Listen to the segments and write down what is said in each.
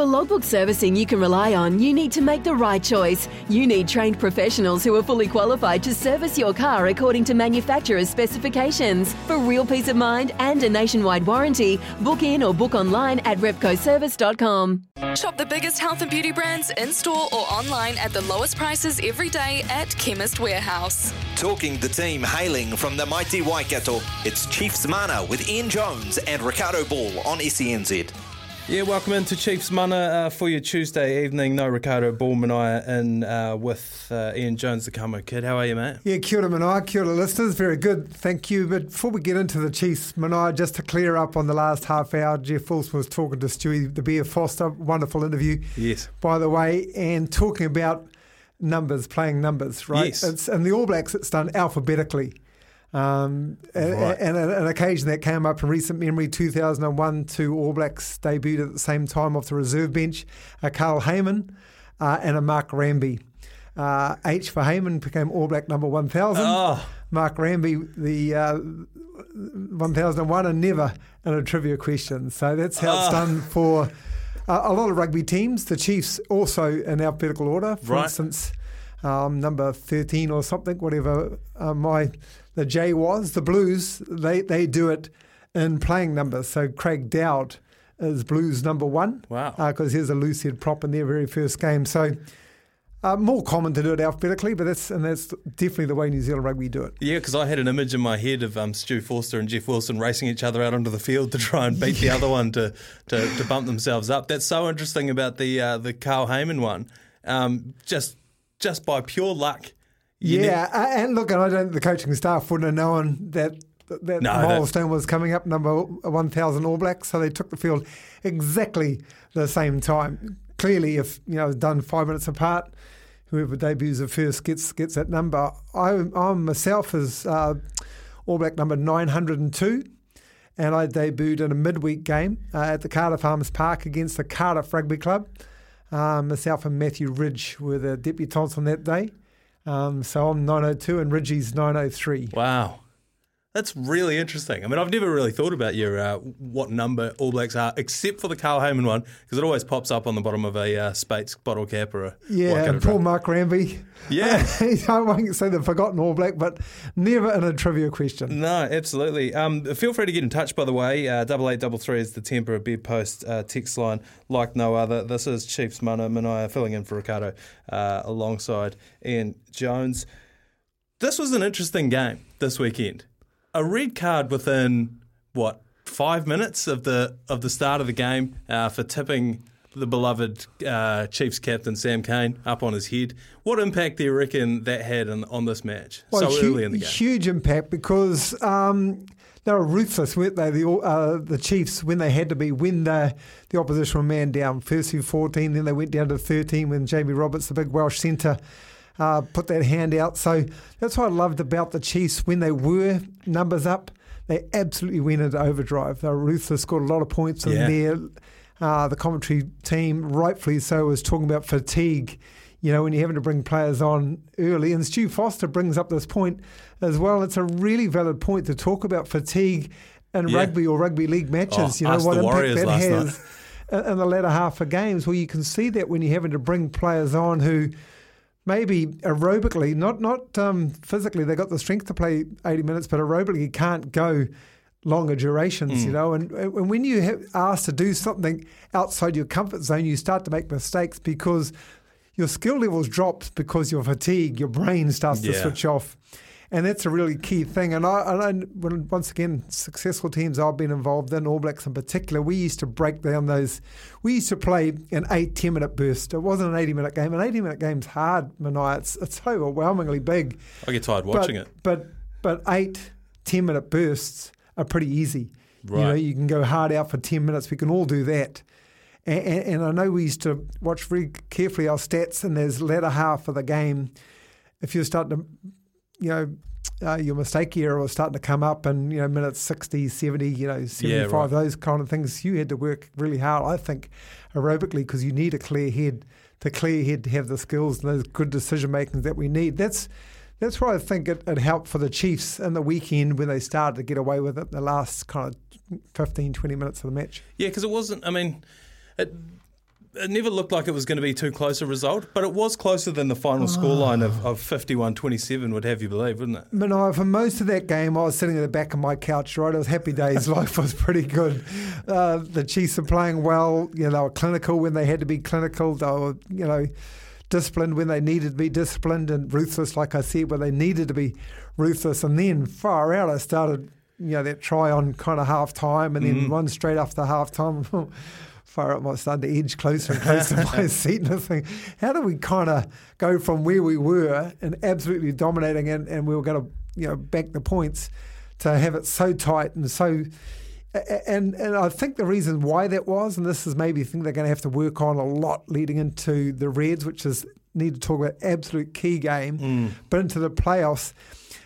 For logbook servicing you can rely on, you need to make the right choice. You need trained professionals who are fully qualified to service your car according to manufacturer's specifications. For real peace of mind and a nationwide warranty, book in or book online at repcoservice.com. Shop the biggest health and beauty brands in store or online at the lowest prices every day at Chemist Warehouse. Talking the team hailing from the mighty Waikato, it's Chiefs Mana with Ian Jones and Ricardo Ball on SENZ. Yeah, welcome into Chiefs Mana uh, for your Tuesday evening. No Ricardo Ballmanaya in uh, with uh, Ian Jones, the Kamo Kid. How are you, mate? Yeah, kia ora Manaia, kia ora listeners. Very good, thank you. But before we get into the Chiefs, Manaia, just to clear up on the last half hour, Jeff Wilson was talking to Stewie, the Beer Foster. Wonderful interview. Yes. By the way, and talking about numbers, playing numbers, right? Yes. It's, and the All Blacks, it's done alphabetically. Um, and, Right. and an occasion that came up in recent memory, 2001, two All Blacks debuted at the same time off the reserve bench, a Carl Hayman uh, and a Mark Ranby. Uh, H for Hayman became All Black number 1000. Oh, Mark Ranby, the uh, 1001, and never in a trivia question. So that's how it's Oh. done for uh, a lot of rugby teams. The Chiefs also in alphabetical order. For Right. instance, um, number 13 or something, whatever uh, my the J was. The Blues, they, they do it in playing numbers. So Craig Dowd is Blues number one. Wow. Because here's a loose head prop in their very first game. So uh, more common to do it alphabetically, but that's and that's definitely the way New Zealand rugby do it. yeah, because I had an image in my head of um, Stu Forster and Jeff Wilson racing each other out onto the field to try and beat the other one to, to, to bump themselves up. That's so interesting about the uh, the Carl Hayman one. Um, just just by pure luck. Yeah, uh, and look, and I don't the coaching staff wouldn't have known that that No, milestone was coming up, number 1,000 All Blacks, so they took the field exactly the same time. Clearly, if you know done five minutes apart, whoever debuts the first gets gets that number. I, I'm myself as uh, All Black number 902. And I debuted in a midweek game uh, at the Cardiff Arms Park against the Cardiff Rugby Club. Um, myself and Matthew Ridge were the debutants on that day. Um, so I'm 902 and Ridgie's 903. Wow. That's really interesting. I mean, I've never really thought about your uh, what number All Blacks are, except for the Carl Hayman one, because it always pops up on the bottom of a uh, Speight's bottle cap or a Yeah, and poor. Mark Ranby. Yeah. I won't say the forgotten All Black, but never in a trivia question. No, absolutely. Um, feel free to get in touch, by the way. Uh, double eight double three is the Tempera bedpost uh, text line like no other. This is Chiefs Mana Manaia filling in for Ricardo uh, alongside Ian Jones. This was an interesting game this weekend. A red card within what five minutes of the of the start of the game uh, for tipping the beloved uh, Chiefs captain Sam Cane up on his head. What impact do you reckon that had on, on this match so hu- early in the game? Huge impact because um, they were ruthless, weren't they? The uh, the Chiefs when they had to be when the the opposition were man down. First to 14, then they went down to 13 when Jamie Roberts, the big Welsh centre, uh, put that hand out. So that's what I loved about the Chiefs when they were numbers up. They absolutely went into overdrive. They were ruthless, scored a lot of points in Yeah. there. Uh, the commentary team, rightfully so, was talking about fatigue. You know, when you're having to bring players on early, and Stu Forster brings up this point as well. It's a really valid point to talk about fatigue in Yeah. rugby or rugby league matches. Oh, you know what impact that has night. in the latter half of games. Well, you can see that when you're having to bring players on who maybe aerobically, not not um, physically, they got the strength to play 80 minutes, but aerobically can't go longer durations, Mm. you know. And, and when you have asked to do something outside your comfort zone, you start to make mistakes because your skill levels drops because your fatigue, your brain starts to switch off. And that's a really key thing. And I, and I when, once again, successful teams I've been involved in, All Blacks in particular, we used to break down those. We used to play an eight, 10 minute burst. It wasn't an 80 minute game. An 80 minute game's hard, Manai. It's, it's overwhelmingly big. I get tired watching but, it. But, but eight, 10 minute bursts are pretty easy. Right. You know, you can go hard out for 10 minutes. We can all do that. And, and, and I know we used to watch very carefully our stats, and there's latter half of the game. If you're starting to, you know, uh, your mistake era was starting to come up, and you know, minutes 60, 70, you know, 75, right. those kind of things, you had to work really hard, I think, aerobically, because you need a clear head to clear head to have the skills and those good decision makings that we need. That's that's why I think it, it helped for the Chiefs in the weekend when they started to get away with it the last kind of 15, 20 minutes of the match. Yeah, because it wasn't. I mean, it, it never looked like it was going to be too close a result, but it was closer than the final scoreline of, of 51-27 would have you believe, wouldn't it? Manai, for most of that game, I was sitting at the back of my couch, right? It was happy days. Life was pretty good. Uh, the Chiefs are playing well. You know, they were clinical when they had to be clinical. They were, you know, disciplined when they needed to be disciplined and ruthless, like I said, when they needed to be ruthless. And then far out, I started, you know, that try on kind of half time and then Mm-hmm. one straight after half time. Far out, I started to edge closer and closer to my seat, and I think, how do we kind of go from where we were and absolutely dominating, and, and we were going to, you know, bank the points, to have it so tight and so and and I think the reason why that was, and this is maybe a thing they're going to have to work on a lot leading into the Reds, which is need to talk about absolute key game, mm. but into the playoffs,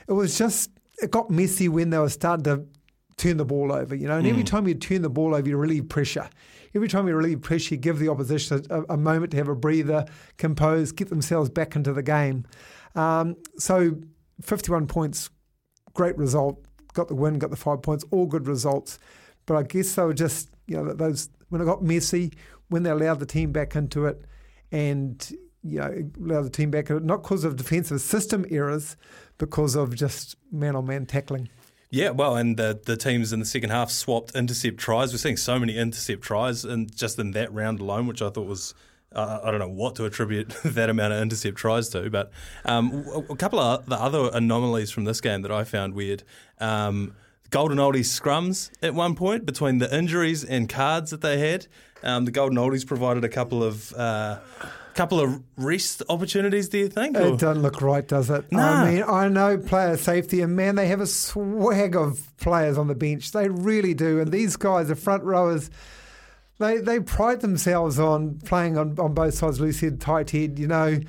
it was just it got messy when they were starting to turn the ball over. You know, and every time you turn the ball over, you relieve pressure. Every time you relieve pressure, you give the opposition a, a moment to have a breather, compose, get themselves back into the game. Um, so, 51 points, great result. Got the win, got the five points, all good results. But I guess they were just, you know, those when it got messy, when they allowed the team back into it, and you know, allowed the team back, into it, not because of defensive system errors, because of just man on man tackling. Yeah, well, and the the teams in the second half swapped intercept tries. We're seeing so many intercept tries, and just in that round alone, which I thought was. Uh, I don't know what to attribute that amount of intercept tries to, but um, a, couple of the other anomalies from this game that I found weird. Um, Golden Oldies scrums at one point between the injuries and cards that they had. Um, the Golden Oldies provided a couple of uh, couple of rest opportunities. Do you think? It doesn't look right, does it? Nah. I mean, I know player safety, and man, they have a swag of players on the bench. They really do. And these guys, the front rowers, they they pride themselves on playing on, on both sides, loose head, tight head. You know,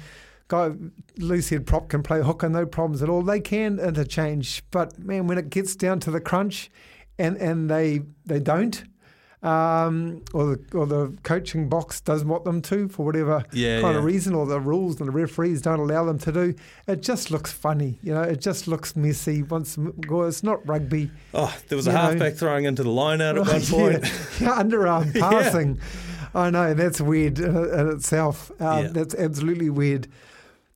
guy loose head prop can play hooker, no problems at all. They can interchange, but man, when it gets down to the crunch, and and they they don't. Um, or the or the coaching box doesn't want them to for whatever Yeah, kind yeah. of reason, or the rules and the referees don't allow them to do. It just looks funny, you know. It just looks messy. Once it's not rugby. oh, there was a you know. halfback throwing into the line out at one point. yeah, underarm passing. I know that's weird in, in itself. Um. That's absolutely weird.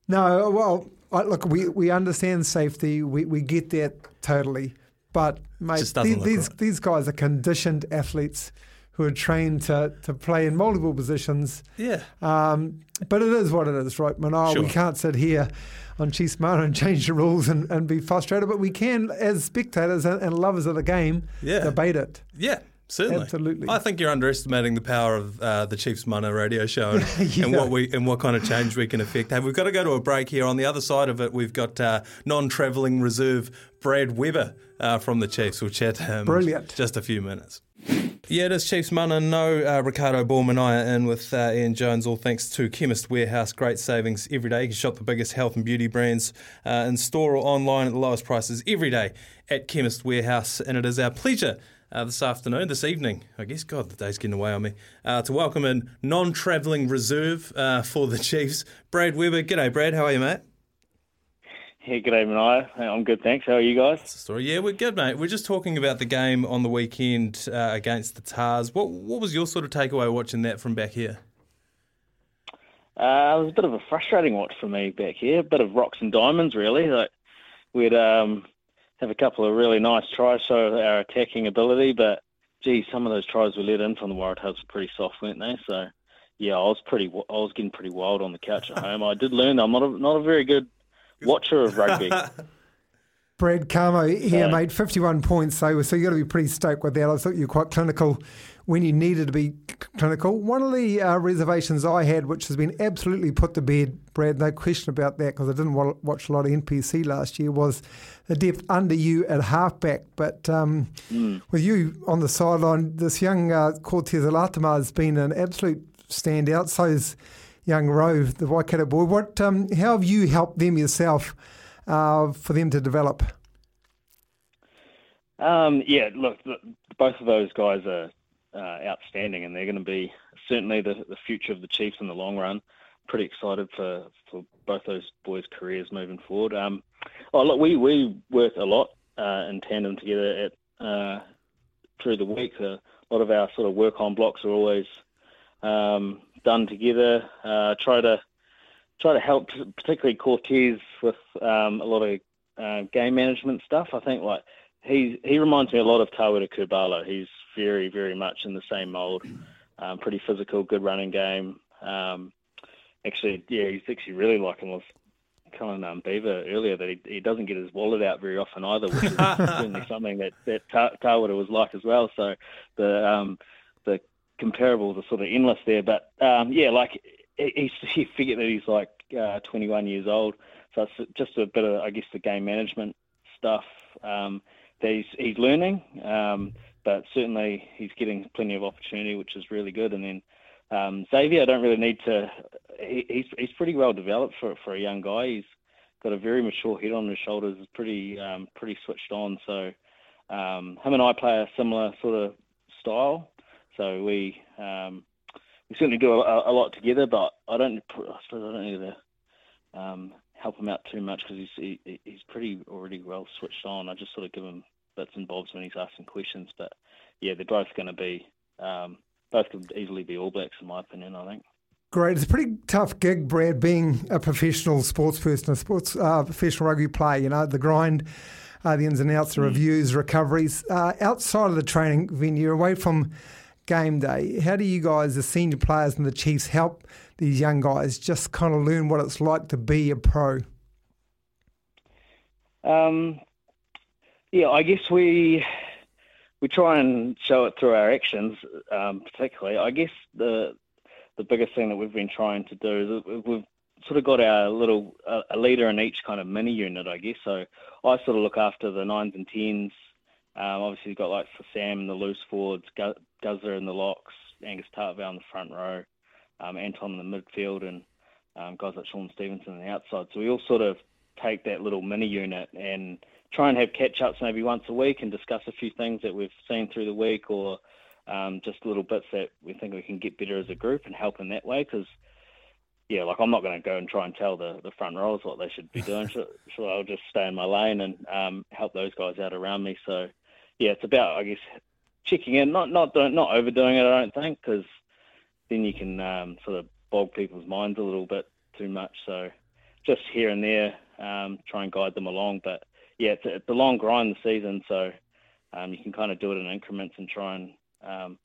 No, well, look, we, we understand safety. We we get that totally, but mate, the- these right. these guys are conditioned athletes who are trained to to play in multiple positions. Yeah. Um, but it is what it is, right, Manal? Sure. We can't sit here on Chiefs Mana and change the rules and, and be frustrated, but we can, as spectators and, and lovers of the game, Yeah. debate it. Yeah, certainly. Absolutely. I think you're underestimating the power of uh, the Chiefs Mana radio show and, and what we and what kind of change we can affect. Hey, we've got to go to a break here. On the other side of it, we've got uh, non-travelling reserve Brad Weber uh, from the Chiefs. We'll chat to him Brilliant. just a few minutes. Yeah, it is Chiefs Mana. No uh, Ricardo Bormanaya in with uh, Ian Jones, all thanks to Chemist Warehouse. Great savings every day. You can shop the biggest health and beauty brands uh, in store or online at the lowest prices every day at Chemist Warehouse. And it is our pleasure uh, this afternoon, this evening, I guess, God, the day's getting away on me, uh, to welcome in non travelling reserve uh, for the Chiefs, Brad Weber. G'day, Brad. How are you, mate? Yeah, good evening, I. I'm good, thanks. How are you guys? Story. Yeah, we're good, mate. We're just talking about the game on the weekend uh, against the Tahs. What what was your sort of takeaway watching that from back here? Uh, it was a bit of a frustrating watch for me back here. A bit of rocks and diamonds, really. Like we'd um, have a couple of really nice tries, show our attacking ability, but gee, some of those tries we let in from the Waratahs were pretty soft, weren't they? So yeah, I was pretty. I was getting pretty wild on the couch at home. I did learn I'm not a, not a very good watcher of rugby. Brad Kamo here, Sorry. mate, 51 points. So, so you got to be pretty stoked with that. I thought you were quite clinical when you needed to be clinical. One of the uh, reservations I had, which has been absolutely put to bed, Brad, no question about that, because I didn't wa- watch a lot of NPC last year, was the depth under you at halfback. But um, with you on the sideline, this young uh, Cortez Ratima has been an absolute standout. So is young Roe, the Waikato boy. What? Um, how have you helped them yourself uh, for them to develop? Um, yeah, look, th both of those guys are uh, outstanding, and they're going to be certainly the, the future of the Chiefs in the long run. Pretty excited for, for both those boys' careers moving forward. Um, oh, look, we, we work a lot uh, in tandem together at uh, through the week. A lot of our sort of work on blocks are always um, done together. Uh, try to try to help, particularly Cortez, with um, a lot of uh, game management stuff. I think like he he reminds me a lot of Tawera Kerr-Barlow. He's very very much in the same mold. Um, pretty physical, good running game. Um, actually, yeah, he's actually really like him. Was telling um, Beaver earlier that he, he doesn't get his wallet out very often either, which is certainly something that that Ta- was like as well. So the um, the comparables are sort of endless there. But um, yeah, like he, he figured that he's like uh, 21 years old, so it's just a bit of I guess the game management stuff um, that he's he's learning. Um, but certainly he's getting plenty of opportunity, which is really good. And then um, Xavier, I don't really need to. He, he's he's pretty well developed for for a young guy. He's got a very mature head on his shoulders. Is pretty um, pretty switched on. So um, him and I play a similar sort of style. So we um, we certainly do a, a, lot together. But I don't. I suppose I don't need to um, help him out too much because he's he, he's pretty already well switched on. I just sort of give him bits and bobs when he's asking questions. But yeah, they're both going to be um, both could easily be All Blacks in my opinion. I think. Great. It's a pretty tough gig, Brad, being a professional sports person, a sports uh, professional rugby player. You know, the grind, uh, the ins and outs, the mm. reviews, recoveries. Uh, outside of the training venue, away from game day, how do you guys, the senior players and the Chiefs, help these young guys just kind of learn what it's like to be a pro? Um, yeah, I guess we we try and show it through our actions, um, particularly. I guess the the biggest thing that we've been trying to do is we've sort of got our little uh, a leader in each kind of mini unit, I guess. So I sort of look after the nines and tens. Um, obviously, you've got like for Sam the loose forwards, Guzzer in the locks, Angus Ta'avao in the front row, um, Anton in the midfield, and um, guys like Shaun Stevenson on the outside. So we all sort of take that little mini unit and try and have catch ups maybe once a week and discuss a few things that we've seen through the week or um, just little bits that we think we can get better as a group and help in that way. Because yeah, like I'm not going to go and try and tell the, the front rows what they should be doing. so, so I'll just stay in my lane and um, help those guys out around me. So yeah, it's about I guess checking in, not not doing, not overdoing it. I don't think because then you can um, sort of bog people's minds a little bit too much. So just here and there, um, try and guide them along. But yeah, it's a, it's a long grind the season, so um, you can kind of do it in increments and try and um,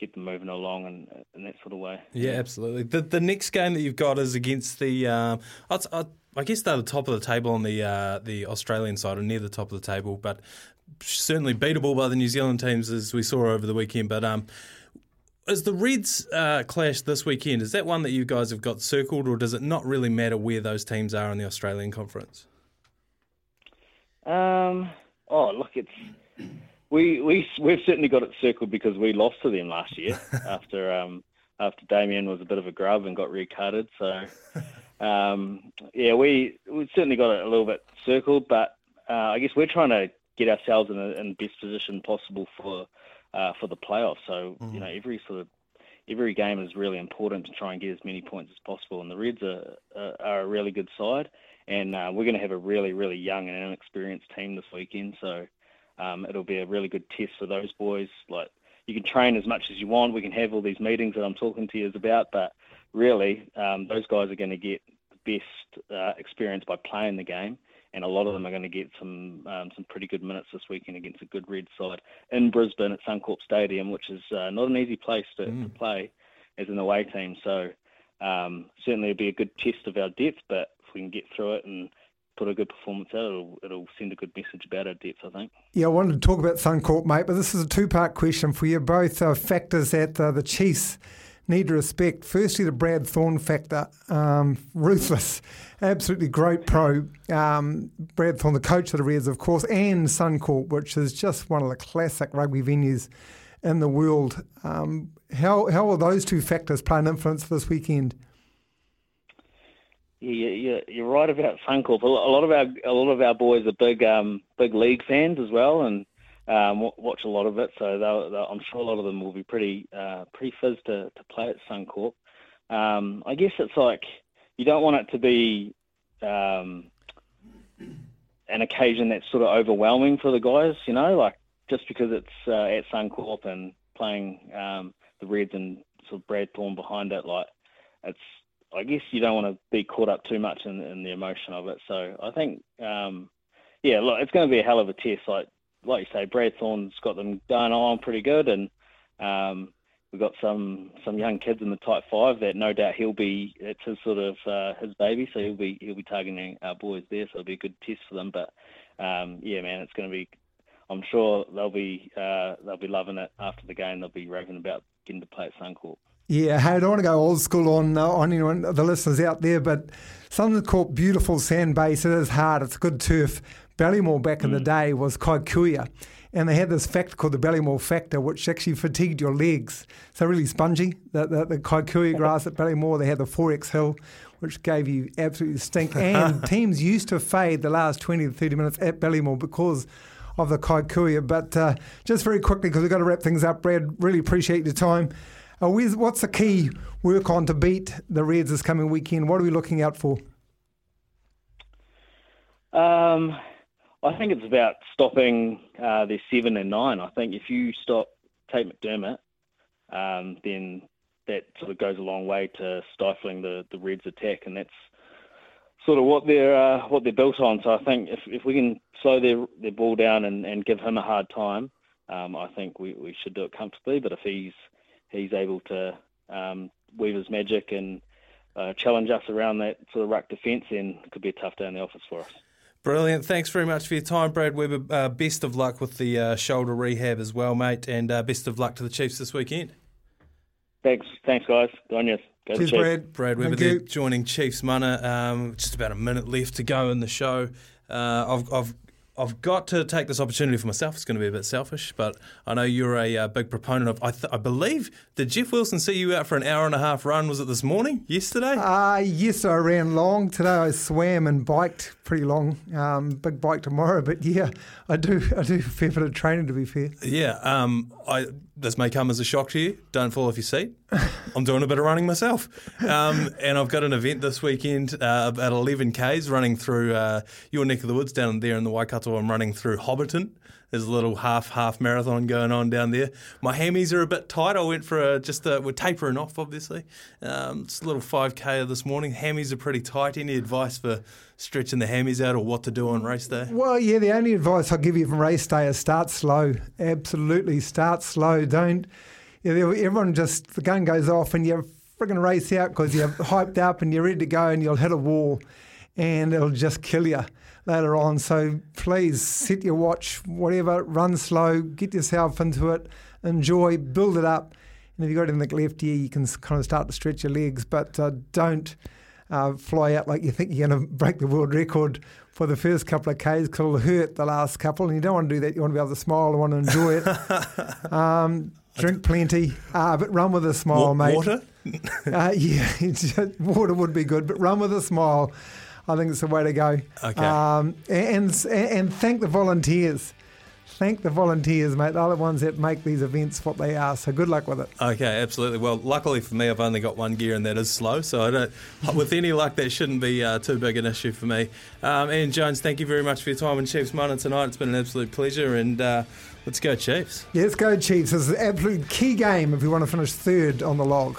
get them moving along and in that sort of way. Yeah, absolutely. The the next game that you've got is against the. Um, I, I guess they're the top of the table on the uh, the Australian side, or near the top of the table, but certainly beatable by the New Zealand teams as we saw over the weekend. But um, is the Reds uh, clash this weekend? Is that one that you guys have got circled, or does it not really matter where those teams are in the Australian conference? Um, oh, look, it's we we we've certainly got it circled because we lost to them last year after um, after Damian was a bit of a grub and got recarded. So um, yeah, we we certainly got it a little bit circled, but uh, I guess we're trying to get ourselves in, the best position possible for uh, for the playoffs. So mm. you know every sort of every game is really important to try and get as many points as possible. And the Reds are, are a really good side and uh, we're going to have a really, really young and inexperienced team this weekend. So um, it'll be a really good test for those boys. Like you can train as much as you want. We can have all these meetings that I'm talking to you about, but really, um, those guys are going to get the best uh, experience by playing the game. And a lot of them are going to get some um, some pretty good minutes this weekend against a good red side in Brisbane at Suncorp Stadium, which is uh, not an easy place to, mm. to play as an away team. So um, certainly it'll be a good test of our depth, but if we can get through it and put a good performance out, it'll, it'll send a good message about our depth, I think. Yeah, I wanted to talk about Suncorp, mate, but this is a two part question for you. Both uh, factors that uh, the Chiefs need to respect. Firstly, the Brad Thorn factor, um, ruthless, absolutely great pro. Um, Brad Thorn, the coach of the Reds, of course, and Suncorp, which is just one of the classic rugby venues in the world. Um, how how will those two factors play an influence this weekend? Yeah, you're right about Suncorp. A lot of our a lot of our boys are big um, big league fans as well, and um, watch a lot of it. So they'll, they'll, I'm sure a lot of them will be pretty uh, pretty fizz to, to play at Suncorp. Um, I guess it's like you don't want it to be um, an occasion that's sort of overwhelming for the guys. You know, like just because it's uh, at Suncorp and playing um, the Reds and sort of Brad Thorn behind it, like it's I guess you don't want to be caught up too much in, in the emotion of it. So I think, um, yeah, look, it's going to be a hell of a test. Like like you say, Brad Thorn's got them going on pretty good, and um, we've got some some young kids in the type five that no doubt he'll be. It's his sort of uh, his baby, so he'll be he'll be targeting our boys there. So it'll be a good test for them. But um, yeah, man, it's going to be. I'm sure they'll be uh, they'll be loving it after the game. They'll be raving about getting to play at Suncorp. Yeah, hey, I don't want to go old school on uh, on anyone, the listeners out there, but Suncorp beautiful sand base. It is hard. It's good turf. Ballymore back in the day was kikuyu, and they had this factor called the Ballymore factor, which actually fatigued your legs. So really spongy. The, the, the kikuyu grass at Ballymore, they had the 4X hill, which gave you absolutely stink. And teams used to fade the last 20 to 30 minutes at Ballymore because of the kikuyu. But uh, just very quickly, because we've got to wrap things up, Brad, really appreciate your time. Uh, what's the key work on to beat the Reds this coming weekend? What are we looking out for? Um, I think it's about stopping uh, their seven and nine. I think if you stop Tate McDermott, um, then that sort of goes a long way to stifling the, the Reds' attack, and that's sort of what they're uh, what they're built on. So I think if, if we can slow their their ball down and, and give him a hard time, um, I think we, we should do it comfortably. But if he's he's able to um, weave his magic and uh, challenge us around that sort of ruck defence, then it could be a tough day in the office for us. Brilliant. Thanks very much for your time, Brad Weber. Uh, best of luck with the uh, shoulder rehab as well, mate, and uh, best of luck to the Chiefs this weekend. Thanks, thanks, guys. Go on, yes. Go Cheers, Brad. Brad Weber there, joining Chiefs Mana. Um, just about a minute left to go in the show. Uh, I've, I've I've got to take this opportunity for myself. It's going to be a bit selfish, but I know you're a uh, big proponent of. I, th- I, believe did Jeff Wilson see you out for an hour and a half run? Was it this morning? Yesterday? Uh, yes, I ran long today. I swam and biked pretty long. Um, big bike tomorrow, but yeah, I do. I do a fair bit of training to be fair. Yeah, um, I this may come as a shock to you. Don't fall off your seat. I'm doing a bit of running myself. Um, and I've got an event this weekend uh, at 11 Ks running through uh, your neck of the woods down there in the Waikato. I'm running through Hobbiton. There's a little half half marathon going on down there. My hammies are a bit tight. I went for a, just a, we're tapering off, obviously. Um, it's a little 5K this morning. Hammies are pretty tight. Any advice for stretching the hammies out or what to do on race day? Well, yeah, the only advice I'll give you from race day is start slow. Absolutely, start slow. Don't, you know, everyone just, the gun goes off and you frigging race out because you're hyped up and you're ready to go and you'll hit a wall and it'll just kill you later on. So please set your watch, whatever, run slow, get yourself into it, enjoy, build it up. And if you've got anything left here, you can kind of start to stretch your legs, but uh, don't uh, fly out like you think you're going to break the world record for the first couple of Ks because it'll hurt the last couple. And you don't want to do that. You want to be able to smile and want to enjoy it. um, drink plenty, uh, but run with a smile, Wa- mate. Water? uh, yeah, water would be good, but run with a smile. I think it's the way to go. Okay. Um, and, and and thank the volunteers. Thank the volunteers, mate. They're the ones that make these events what they are. So good luck with it. Okay, absolutely. Well, luckily for me, I've only got one gear, and that is slow. So I don't. with any luck, that shouldn't be uh, too big an issue for me. Um, Ian Jones, thank you very much for your time in Chiefs Mana tonight. It's been an absolute pleasure, and uh, let's go Chiefs. Yeah, let's go Chiefs. It's an absolute key game if we want to finish third on the log.